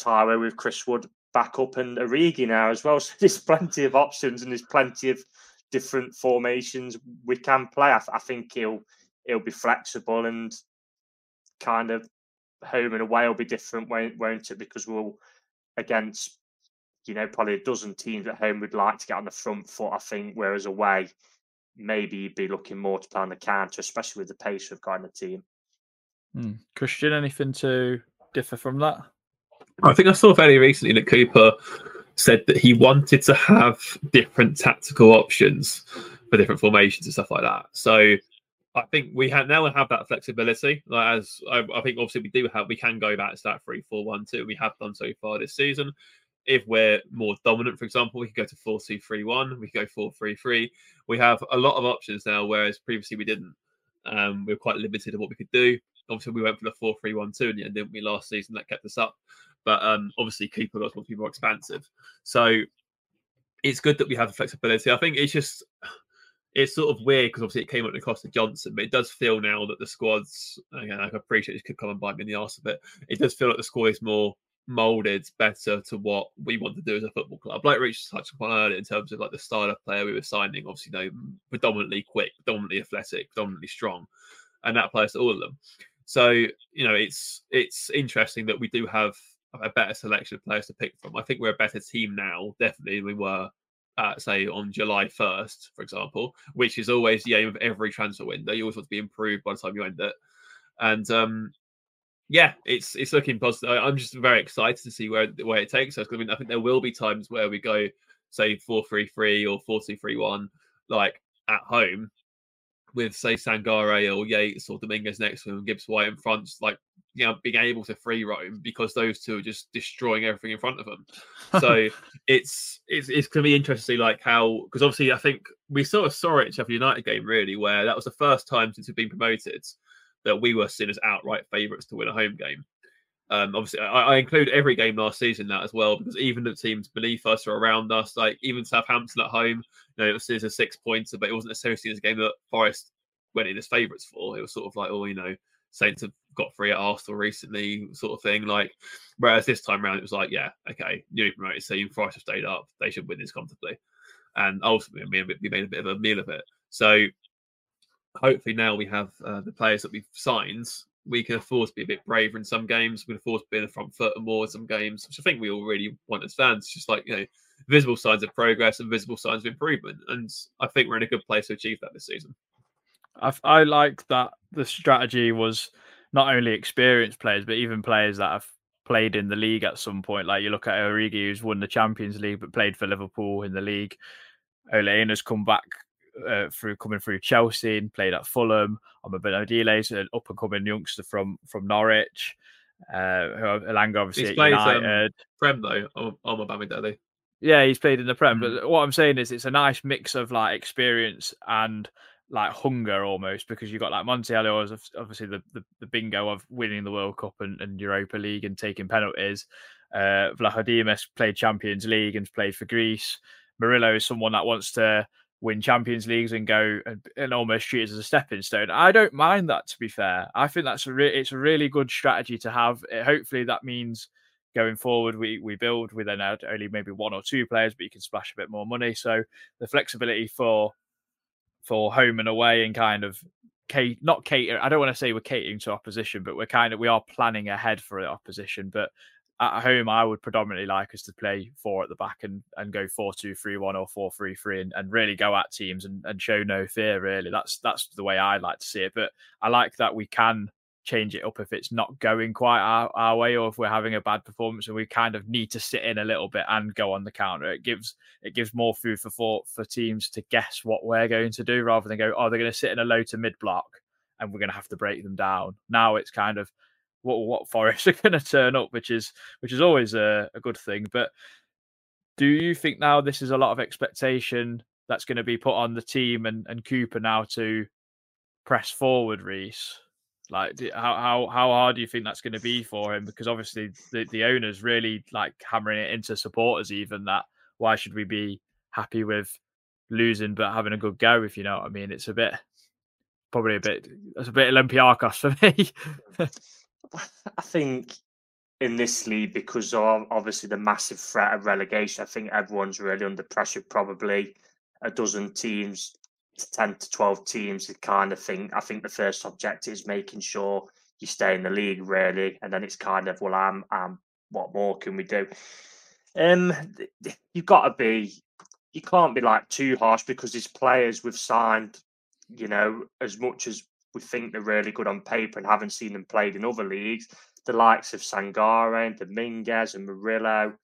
Taiwo with Chris Wood back up and Origi now as well. [laughs] So there's plenty of options and there's plenty of different formations we can play. I, I think he'll he'll be flexible and kind of home and away will be different, won't, won't it? Because we'll against you know, probably a dozen teams at home would like to get on the front foot, I think, whereas away, maybe you'd be looking more to play on the counter, especially with the pace we've got in the team. Mm. Christian, anything to differ from that? I think I saw very recently that Cooper said that he wanted to have different tactical options for different formations and stuff like that. So I think we have now have that flexibility. Like as I, I, think obviously we do have, we can go back to that three four one two. We have done so far this season if we're more dominant, for example, we could go to 4 2 3 1, we could go 4 3 3. We have a lot of options now, whereas previously we didn't. Um, we were quite limited in what we could do. Obviously, we went for the 4 3 1 2 in the end, didn't we, last season? That kept us up. But um, obviously, Cooper got to be more expansive. So it's good that we have the flexibility. I think it's just. It's sort of weird because obviously it came up at the cost of Johnson, but it does feel now that the squad's again, I appreciate this could come and bite me in the arse a bit. It does feel like the squad is more molded better to what we want to do as a football club. Like Rich touched upon earlier in terms of like the style of player we were signing, obviously, you know, predominantly quick, predominantly athletic, predominantly strong, and that applies to all of them. So you know, it's it's interesting that we do have a better selection of players to pick from. I think we're a better team now, definitely, than we were. Uh, say on July 1st, for example, which is always the aim of every transfer window. You always want to be improved by the time you end it. And um, yeah, it's it's looking positive. I'm just very excited to see where where it takes us. I mean, I think there will be times where we go, say, four three three or four two three one, like at home, with say Sangare or Yates or Dominguez next to him, Gibbs White in front, like you know, being able to free roam because those two are just destroying everything in front of them. So [laughs] it's it's it's gonna be interesting, to see like how because obviously I think we sort of saw it in Sheffield United game really, where that was the first time since we've been promoted that we were seen as outright favourites to win a home game. Um, obviously, I, I, include every game last season that as well because even the teams beneath us or around us, like even Southampton at home, you know, it was a six pointer, but it wasn't necessarily a game that Forest went in as favourites for. It was sort of like, oh, you know, Saints have got three at Arsenal recently, sort of thing. Like, whereas this time around, it was like, yeah, okay, newly promoted team, Forest have stayed up, they should win this comfortably, and ultimately we made a, bit of a meal of it. So hopefully now we have uh, the players that we've signed. We can afford to be a bit braver in some games. We can afford to be in the front foot more in some games, which I think we all really want as fans. Just like you know, visible signs of progress and visible signs of improvement. And I think we're in a good place to achieve that this season. I, I like that the strategy was not only experienced players, but even players that have played in the league at some point. Like you look at Origi, who's won the Champions League but played for Liverpool in the league. Ole has come back uh, through coming through Chelsea and played at Fulham. I'm a bit is an up and coming youngster from from Norwich. Uh, who Elanga obviously He's played, um, United. Um, Prem though, on, on my Bammy Daddy. Yeah, he's played in the Prem. Mm-hmm. But what I'm saying is, it's a nice mix of like experience and like hunger almost because you've got like Montiel is obviously the, the, the, bingo of winning the World Cup and, and Europa League and taking penalties. Uh, Vlachodimos played Champions League and played for Greece. Murillo is someone that wants to win Champions Leagues and go and, and almost treat it as a stepping stone. I don't mind that to be fair. I think that's a re- it's a really good strategy to have. It, hopefully that means going forward we we build with then only maybe one or two players, but you can splash a bit more money. So the flexibility for for home and away and kind of not cater. I don't want to say we're catering to opposition, but we're kind of we are planning ahead for opposition. But at home, I would predominantly like us to play four at the back and, and go four two three one or four three three and, and really go at teams and, and show no fear. Really, that's that's the way I like to see it. But I like that we can change it up if it's not going quite our, our way or if we're having a bad performance and we kind of need to sit in a little bit and go on the counter. It gives it gives more food for thought for teams to guess what we're going to do rather than go, oh, they're going to sit in a low to mid block and we're going to have to break them down. Now it's kind of what what Forest [laughs] are going to turn up, which is which is always a, a good thing. But do you think now this is a lot of expectation that's going to be put on the team and, and Cooper now to press forward, Reiss? Like, how how how hard do you think that's going to be for him? Because obviously the the owners really like hammering it into supporters, even that why should we be happy with losing but having a good go? If you know what I mean, it's a bit probably a bit it's a bit Olympiacos for [laughs] me. I think in this league because of obviously the massive threat of relegation, I think everyone's really under pressure. Probably a dozen teams 10 to 12 teams kind of think I think the first objective is making sure you stay in the league really and then it's kind of well I'm I'm what more can we do um you've got to be you can't be like too harsh because these players we've signed you know as much as we think they're really good on paper and haven't seen them played in other leagues the likes of Sangare and Dominguez and Murillo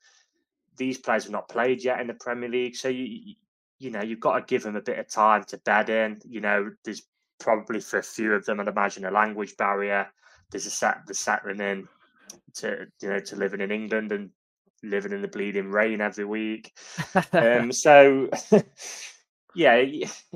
these players have not played yet in the Premier League so you you know, you've got to give them a bit of time to bed in. You know, there's probably for a few of them, I'd imagine a language barrier. There's a set the settling in to you know to living in England and living in the bleeding rain every week. [laughs] um, so [laughs] yeah,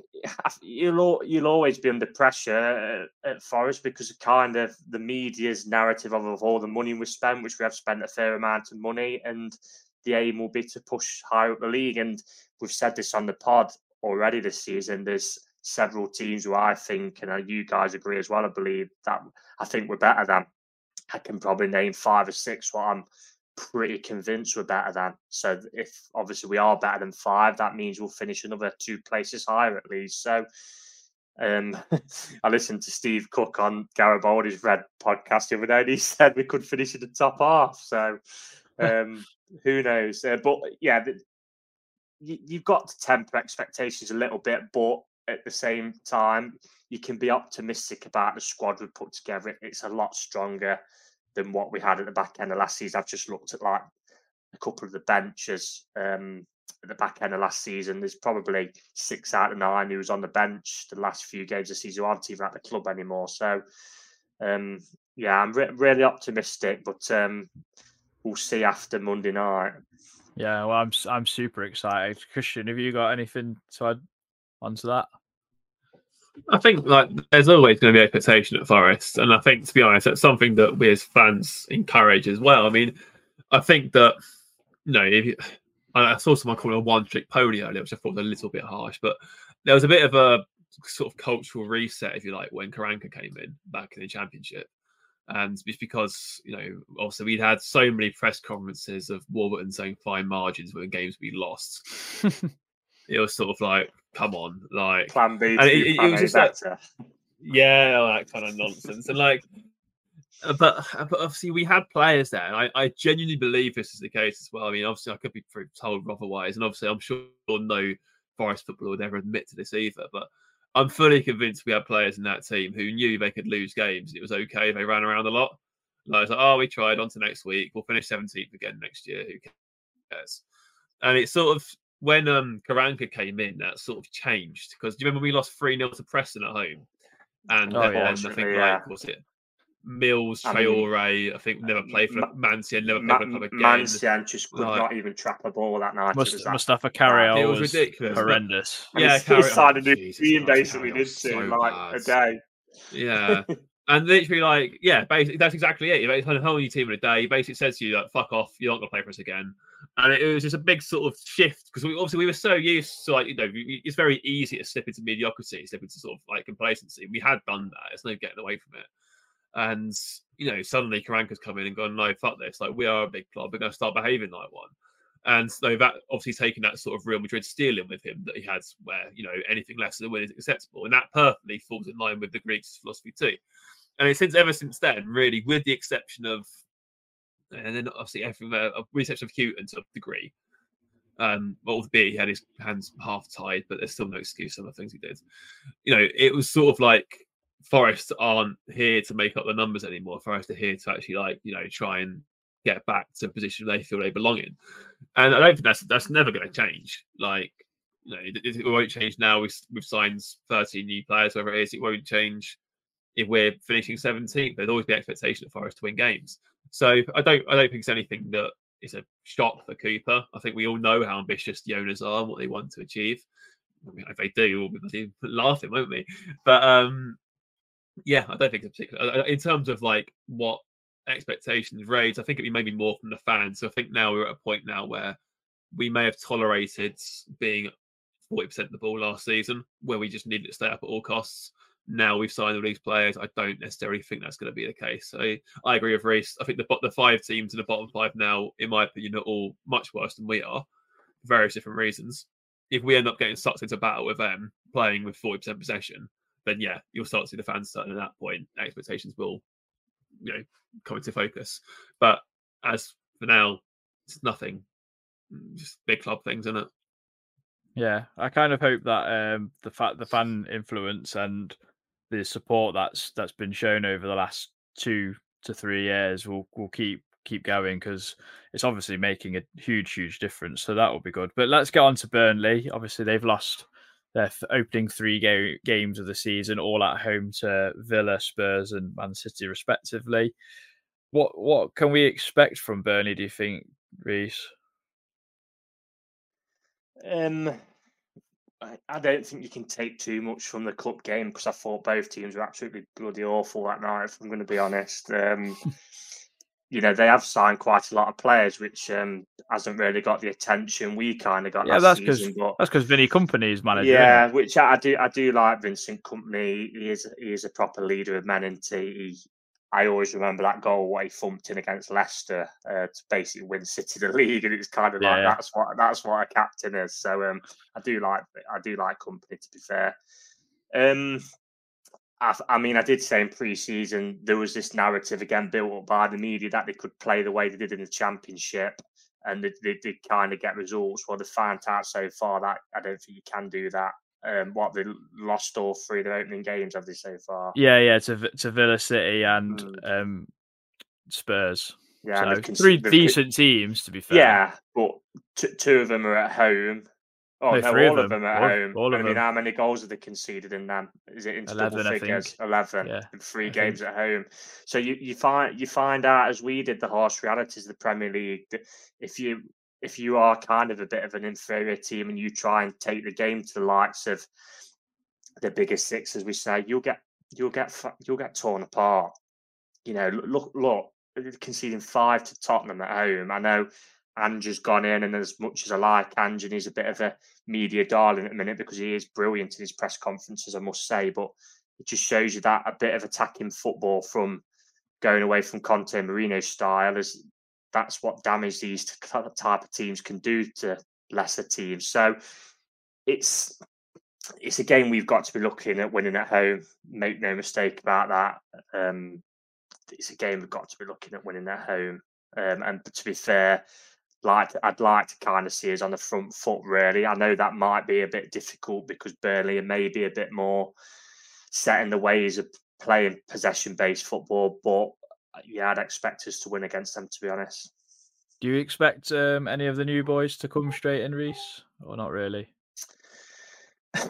[laughs] you'll you'll always be under pressure uh, at Forest because of kind of the media's narrative of, of all the money we've spent, which we have spent a fair amount of money, and the aim will be to push higher up the league. And we've said this on the pod already this season. There's several teams who I think, and uh, you guys agree as well, I believe that I think we're better than. I can probably name five or six what I'm pretty convinced we're better than. So if obviously we are better than five, that means we'll finish another two places higher at least. So um, [laughs] I listened to Steve Cook on Garibaldi's Red podcast the other day, and he [laughs] said we could finish in the top half. So [laughs] um, who knows? Uh, but yeah, the, you, you've got to temper expectations a little bit, but at the same time, you can be optimistic about the squad we've put together. It's a lot stronger than what we had at the back end of last season. I've just looked at like a couple of the benches um, at the back end of last season. There's probably six out of nine who was on the bench the last few games of the season who aren't even at the club anymore. So, um, yeah, I'm re- really optimistic, but um, we'll see after Monday night. Yeah, well, I'm I'm super excited. Christian, have you got anything to add onto that? I think like there's always going to be expectation at Forest, and I think to be honest, that's something that we as fans encourage as well. I mean, I think that you know, if you, I saw someone call a one-trick pony earlier, which I thought was a little bit harsh, but there was a bit of a sort of cultural reset, if you like, when Karanka came in back in the championship. And it's because, you know, also we'd had so many press conferences of Warburton saying fine margins when games we lost. [laughs] it was sort of like, come on, like Plan B. and it- it was just like- yeah, all that kind of nonsense. And like, uh, but but obviously we had players there, and I, I genuinely believe this is the case as well. I mean, obviously I could be told otherwise, and obviously I'm sure no Forest footballer would ever admit to this either. But I'm fully convinced we had players in that team who knew they could lose games. It was okay they ran around a lot. Like, it's like, oh, we tried on to next week. We'll finish 17th again next year. Who cares? And it's sort of when um Karanka came in, that sort of changed because do you remember we lost 3 0 to Preston at home? And Oh, then, yeah. I think Unfortunately, like was it Mills, I mean, Traore, I think never played for Ma- Mancienne, never played Ma- for the club again. Mancienne just could Like- not even trap a ball that night. It Must, was that- Mustapha Carayol It was was, ridiculous, horrendous. and Yeah, he- he Carayol- signed a oh, new team basically, didn't he? so Like bad. a day. Yeah. and literally, like, yeah, basically, that's exactly it. It's a whole new team in a day. He basically says to you, like, fuck off, you're not going to play for us again. And it, was just a big sort of shift because we, obviously we were so used to, like, you know, it's very easy to slip into mediocrity, slip into sort of like complacency. We had done that. There's no getting away from it. And, you know, suddenly Karanka's come in and gone, no, fuck this. Like, we are a big club. We're going to start behaving like one. And so that obviously taking that sort of Real Madrid stealing with him that he has, where you know anything less than a win is acceptable, and that perfectly falls in line with the Greeks' philosophy too. And it's since ever since then, really, with the exception of, and then obviously everything, uh, with exception of Hughton to a degree. Um, well, albeit he had his hands half tied, but there's still no excuse for the things he did. You know, it was sort of like Forest aren't here to make up the numbers anymore. Forest are here to actually like you know try and get back to a position they feel they belong in. And I don't think that's that's never going to change. Like, you know, it, it, won't change now. We've we've signed 13 new players, whatever it is. It won't change if we're finishing 17th. There'd always be expectation for us to win games. So I don't I don't think it's anything that is a shock for Cooper. I think we all know how ambitious the owners are and what they want to achieve. I mean, if they do, we'll be [laughs] laughing, won't we? But um, yeah, I don't think it's particular in terms of like what expectations raised. I think it'd be maybe more from the fans. So I think now we're at a point now where we may have tolerated being 40% of the ball last season, where we just needed to stay up at all costs. Now we've signed all these players. I don't necessarily think that's going to be the case. So I agree with Reiss. I think the the five teams in the bottom five now, in my opinion, are all much worse than we are, for various different reasons. If we end up getting sucked into battle with them, playing with 40% possession, then yeah, you'll start to see the fans starting at that point. Expectations will, you know, come into focus. But as for now, it's nothing. Just big club things, isn't it? Yeah, I kind of hope that um, the fact the fan influence and the support that's that's been shown over the last two to three years will will keep keep going because it's obviously making a huge huge difference. So that will be good. But let's get on to Burnley. Obviously, they've lost their th- opening three ga- games of the season, all at home to Villa, Spurs, and Man City, respectively. What what can we expect from Burnley? Do you think, Reiss? Um, I, I don't think you can take too much from the cup game because I thought both teams were absolutely bloody awful that night. If I'm going to be honest, um, [laughs] you know they have signed quite a lot of players, which um, hasn't really got the attention we kind of got Yeah, that's because that's because Vinny Kompany is manager. yeah, which I, I do. I do like Vincent Kompany. He is he is a proper leader of men, and he. I always remember that goal he thumped in against Leicester uh, to basically win City the [laughs] league, and it's kind of like Yeah. that's what that's what a captain is. So um, I do like I do like Kompany to be fair. Um, I, I mean, I did say in pre-season there was this narrative again built up by the media that they could play the way they did in the Championship, and they, they did kind of get results. Well, they found out so far that I don't think you can do that. Um, what they lost all three of their opening games have they so far? Yeah, yeah, to to Villa City and Mm. um, Spurs. Yeah, so con- three they've con- decent teams, to be fair. Yeah, but t- two of them are at home. Oh No, no, of all of them. them at All- home. all I mean, them. how many goals have they conceded in them? Is it into 11, double I figures? think. Eleven. Yeah, in three I games think. at home. So you, you find you find out as we did the harsh realities of the Premier League that if you if you are kind of a bit of an inferior team and you try and take the game to the likes of the biggest six, as we say, you'll get you'll get you'll get torn apart. You know, look look conceding five to Tottenham at home. I know Andrew's gone in, and as much as I like Andrew, he's a bit of a media darling at the minute because he is brilliant in his press conferences, I must say. But it just shows you that a bit of attacking football from going away from Conte Mourinho style is that's what damage these type of teams can do to lesser teams. So it's it's a game we've got to be looking at winning at home. Make no mistake about that. Um, it's a game we've got to be looking at winning at home. Um, and to be fair, like I'd like to kind of see us on the front foot. Really, I know that might be a bit difficult because Burnley are maybe a bit more set in the ways of playing possession based football. But yeah, I'd expect us to win against them. To be honest. Do you expect um, any of the new boys to come straight in, Reiss, or not really? [laughs]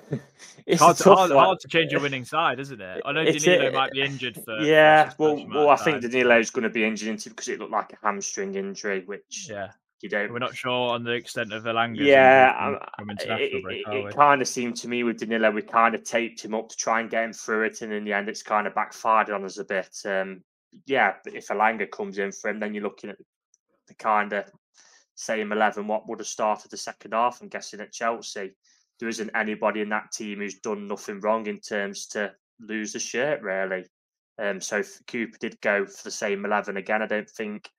it's hard, to, hard, hard, to change a winning side, isn't it? I know It's Danilo a- might be injured for. Yeah, well, well, I think time, Danilo's going to be injured into because it looked like a hamstring injury, which Yeah, you don't. we're not sure on the extent of Elanga's Yeah, injury um, from it, international break, are we? kind of seemed to me with Danilo, we kind of taped him up to try and get him through it, and in the end, it's kind of backfired on us a bit. Um, yeah, if Elanga comes in for him, then you're looking at the kind of same eleven what would have started the second half. I'm guessing at Chelsea, there isn't anybody in that team who's done nothing wrong in terms to lose the shirt, really. Um, so if Cooper did go for the same eleven again, I don't think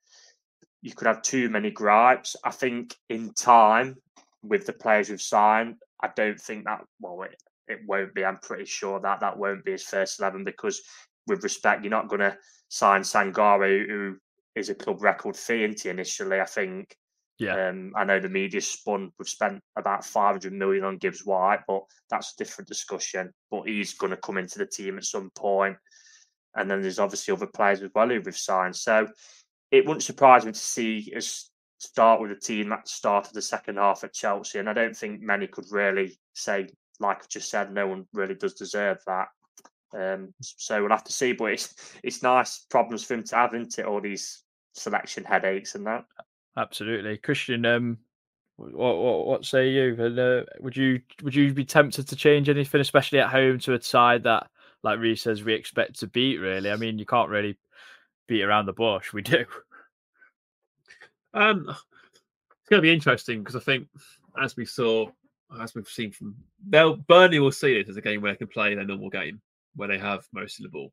you could have too many gripes. I think in time with the players we've signed, I don't think that well it, it won't be. I'm pretty sure that that won't be his first eleven because with respect, you're not going to sign Sangare, who is a club record fee into initially. I think. Yeah. Um, I know the media spun. We've spent about 500 million on Gibbs White, but that's a different discussion. But he's going to come into the team at some point. and then there's obviously other players as well who we've signed. So it wouldn't surprise me to see us start with a team at the start of the second half at Chelsea. And I don't think many could really say, like I just said, no one really does deserve that. Um, so we'll have to see. But it's it's nice problems for him to have, isn't it? All these selection headaches and that. Absolutely, Christian. Um, what what what say you? And uh, would you would you be tempted to change anything, especially at home to a side that, like Reiss says, we expect to beat? Really, I mean, you can't really beat around the bush. We [laughs] do. Um, it's going to be interesting because I think, as we saw, as we've seen from they'll Burnley will see it as a game where they can play their normal game where they have most of the ball.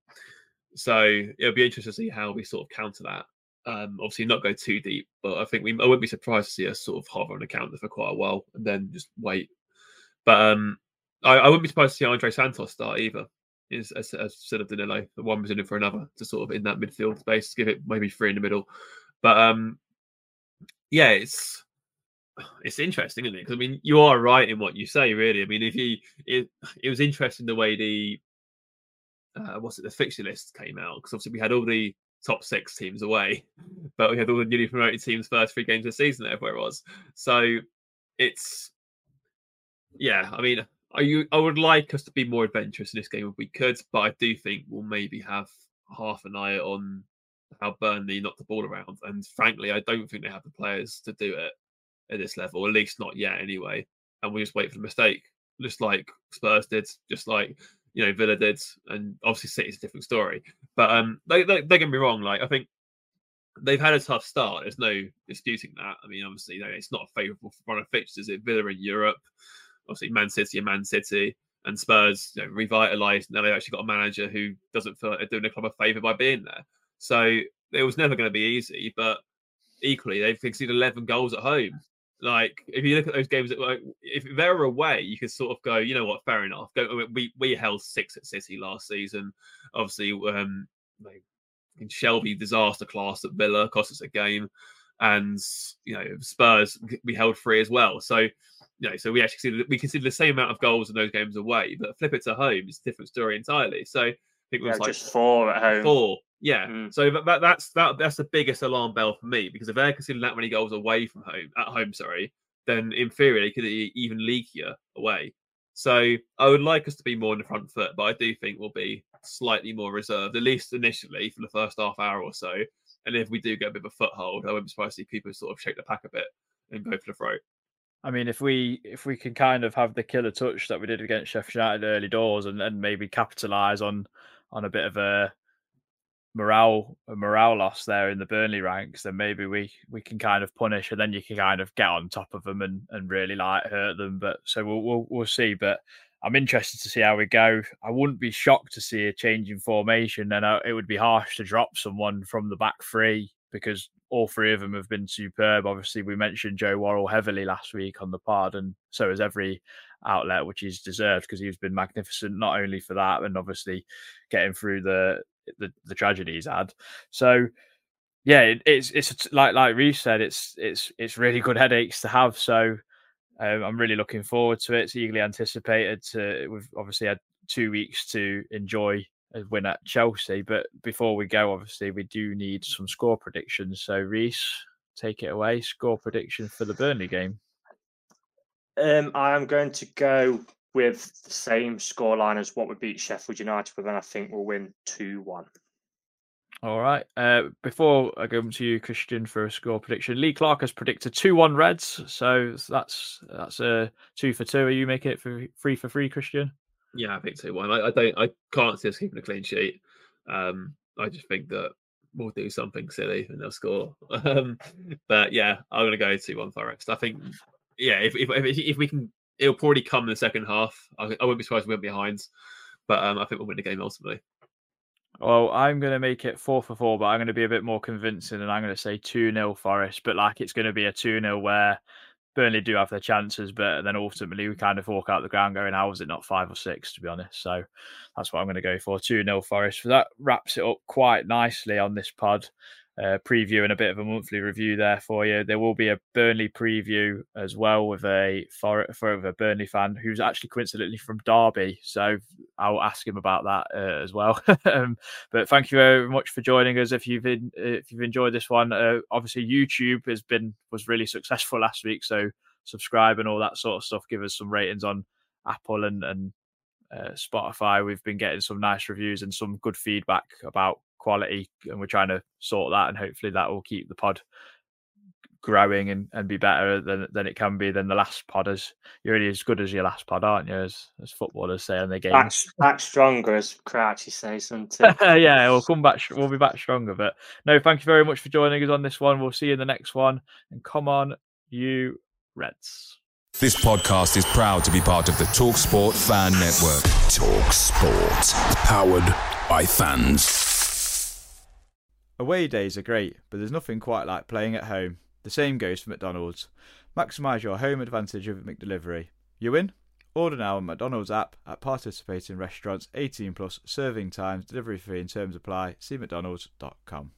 So it'll be interesting to see how we sort of counter that. Um, obviously not go too deep, but I think we I wouldn't be surprised to see us sort of hover on the counter for quite a while and then just wait. But um, I, I wouldn't be surprised to see Andrey Santos start either. As sort of Danilo, the one was in for another to sort of in that midfield space, give it maybe three in the middle. But um, yeah, it's it's interesting, isn't it? Because I mean, you are right in what you say, really. I mean, if you it, it was interesting the way the uh, what's it the fixture list came out because obviously we had all the top six teams away, [laughs] but we had all the newly promoted teams first three games of the season, everywhere it was. So it's yeah, I mean, I I would like us to be more adventurous in this game if we could, but I do think we'll maybe have half an eye on how Burnley knock the ball around. And frankly, I don't think they have the players to do it at this level, at least not yet anyway. And we just wait for the mistake, just like Spurs did, just like you know Villa did, and obviously City's a different story. But um, they, they, don't get me wrong, like I think they've had a tough start. There's no disputing that. I mean, obviously, you know, it's not a favourable run of fixtures. It Villa in Europe, obviously Man City and Man City, and Spurs you know, revitalised. Now they've actually got a manager who doesn't feel like they're doing the club a favour by being there. So it was never going to be easy, but equally they've conceded 11 goals at home. Like if you look at those games, that like if they're away, you can sort of go, you know what, fair enough. Go, we we held six at City last season. Obviously, um, like, Shelvey disaster class at Villa cost us a game, and you know Spurs we held three as well. So you know, so we actually conceded, we conceded the same amount of goals in those games away, but flip it to home, it's a different story entirely. So I think it Yeah, was like just four at home. Four, yeah. Mm. So that, that that's that that's the biggest alarm bell for me because if they're conceding that many goals away from home, at home, sorry, then in theory they could be even leakier away. So I would like us to be more in the front foot, but I do think we'll be slightly more reserved, at least initially for the first half hour or so. And if we do get a bit of a foothold, I wouldn't be surprised to see people sort of shake the pack a bit and go for the throat. I mean, if we if we can kind of have the killer touch that we did against Sheffield United early doors, and, and maybe capitalise on on a bit of a morale a morale loss there in the Burnley ranks, then maybe we we can kind of punish, and then you can kind of get on top of them and, and really like hurt them. But so we'll we'll, we'll see. But I'm interested to see how we go. I wouldn't be shocked to see a change in formation, and uh, it would be harsh to drop someone from the back three because all three of them have been superb. Obviously, we mentioned Joe Worrall heavily last week on the pod, and so has every outlet, which is deserved because he's been magnificent not only for that and obviously getting through the the, the tragedy he's had. So yeah, it, it's it's like like Reiss said, it's it's it's really good headaches to have. So um, I'm really looking forward to it. It's eagerly anticipated. To we've obviously had two weeks to enjoy a win at Chelsea, but before we go, obviously we do need some score predictions. So Reiss, take it away. Score prediction for the Burnley game. Um, I am going to go with the same scoreline as what we beat Sheffield United, but then I think we'll win 2 1. All right. Uh, before I go to you, Christian, for a score prediction, Lee Clark has predicted two-one Reds, so that's that's a two for two. Are you making it for three for three, Christian? Yeah, I think two one. I, I don't. I can't see us keeping a clean sheet. Um, I just think that we'll do something silly and they'll score. [laughs] Um, but yeah, I'm gonna go two one for Forest. I think. Yeah, if if if, if we can it'll probably come in the second half. I, I wouldn't be surprised if we went behind, but um, I think we'll win the game ultimately. Well, I'm going to make it four for four, but I'm going to be a bit more convincing and I'm going to say 2 0 Forest. But like it's going to be a 2 0 where Burnley do have their chances, but then ultimately we kind of walk out the ground going, how was it not five or six, to be honest? So that's what I'm going to go for 2 0 Forest. That wraps it up quite nicely on this pod uh, preview and a bit of a monthly review there for you. There will be a Burnley preview as well with a for, for a Burnley fan who's actually coincidentally from Derby, so I'll ask him about that uh, as well. [laughs] um, but thank you very much for joining us. If you've in, if you've enjoyed this one, uh, obviously YouTube has been was really successful last week, so subscribe and all that sort of stuff. Give us some ratings on Apple and and uh, Spotify. We've been getting some nice reviews and some good feedback about quality, and we're trying to sort that, and hopefully that will keep the pod growing and, and be better than than it can be than the last pod is you're only as good as your last pod aren't you as, as footballers say in the game? Back, back stronger as Crouchy says something yeah we'll come back we'll be back stronger but no thank you very much for joining us on this one. We'll see you in the next one and come on you reds. This podcast is proud to be part of the talkSPORT fan network. talkSPORT powered by fans Away days are great, but there's nothing quite like playing at home. The same goes for McDonald's. Maximise your home advantage with McDelivery. You win? Order now on McDonald's app at participating restaurants 18 plus serving times, delivery fee and terms apply. See McDonald's.com.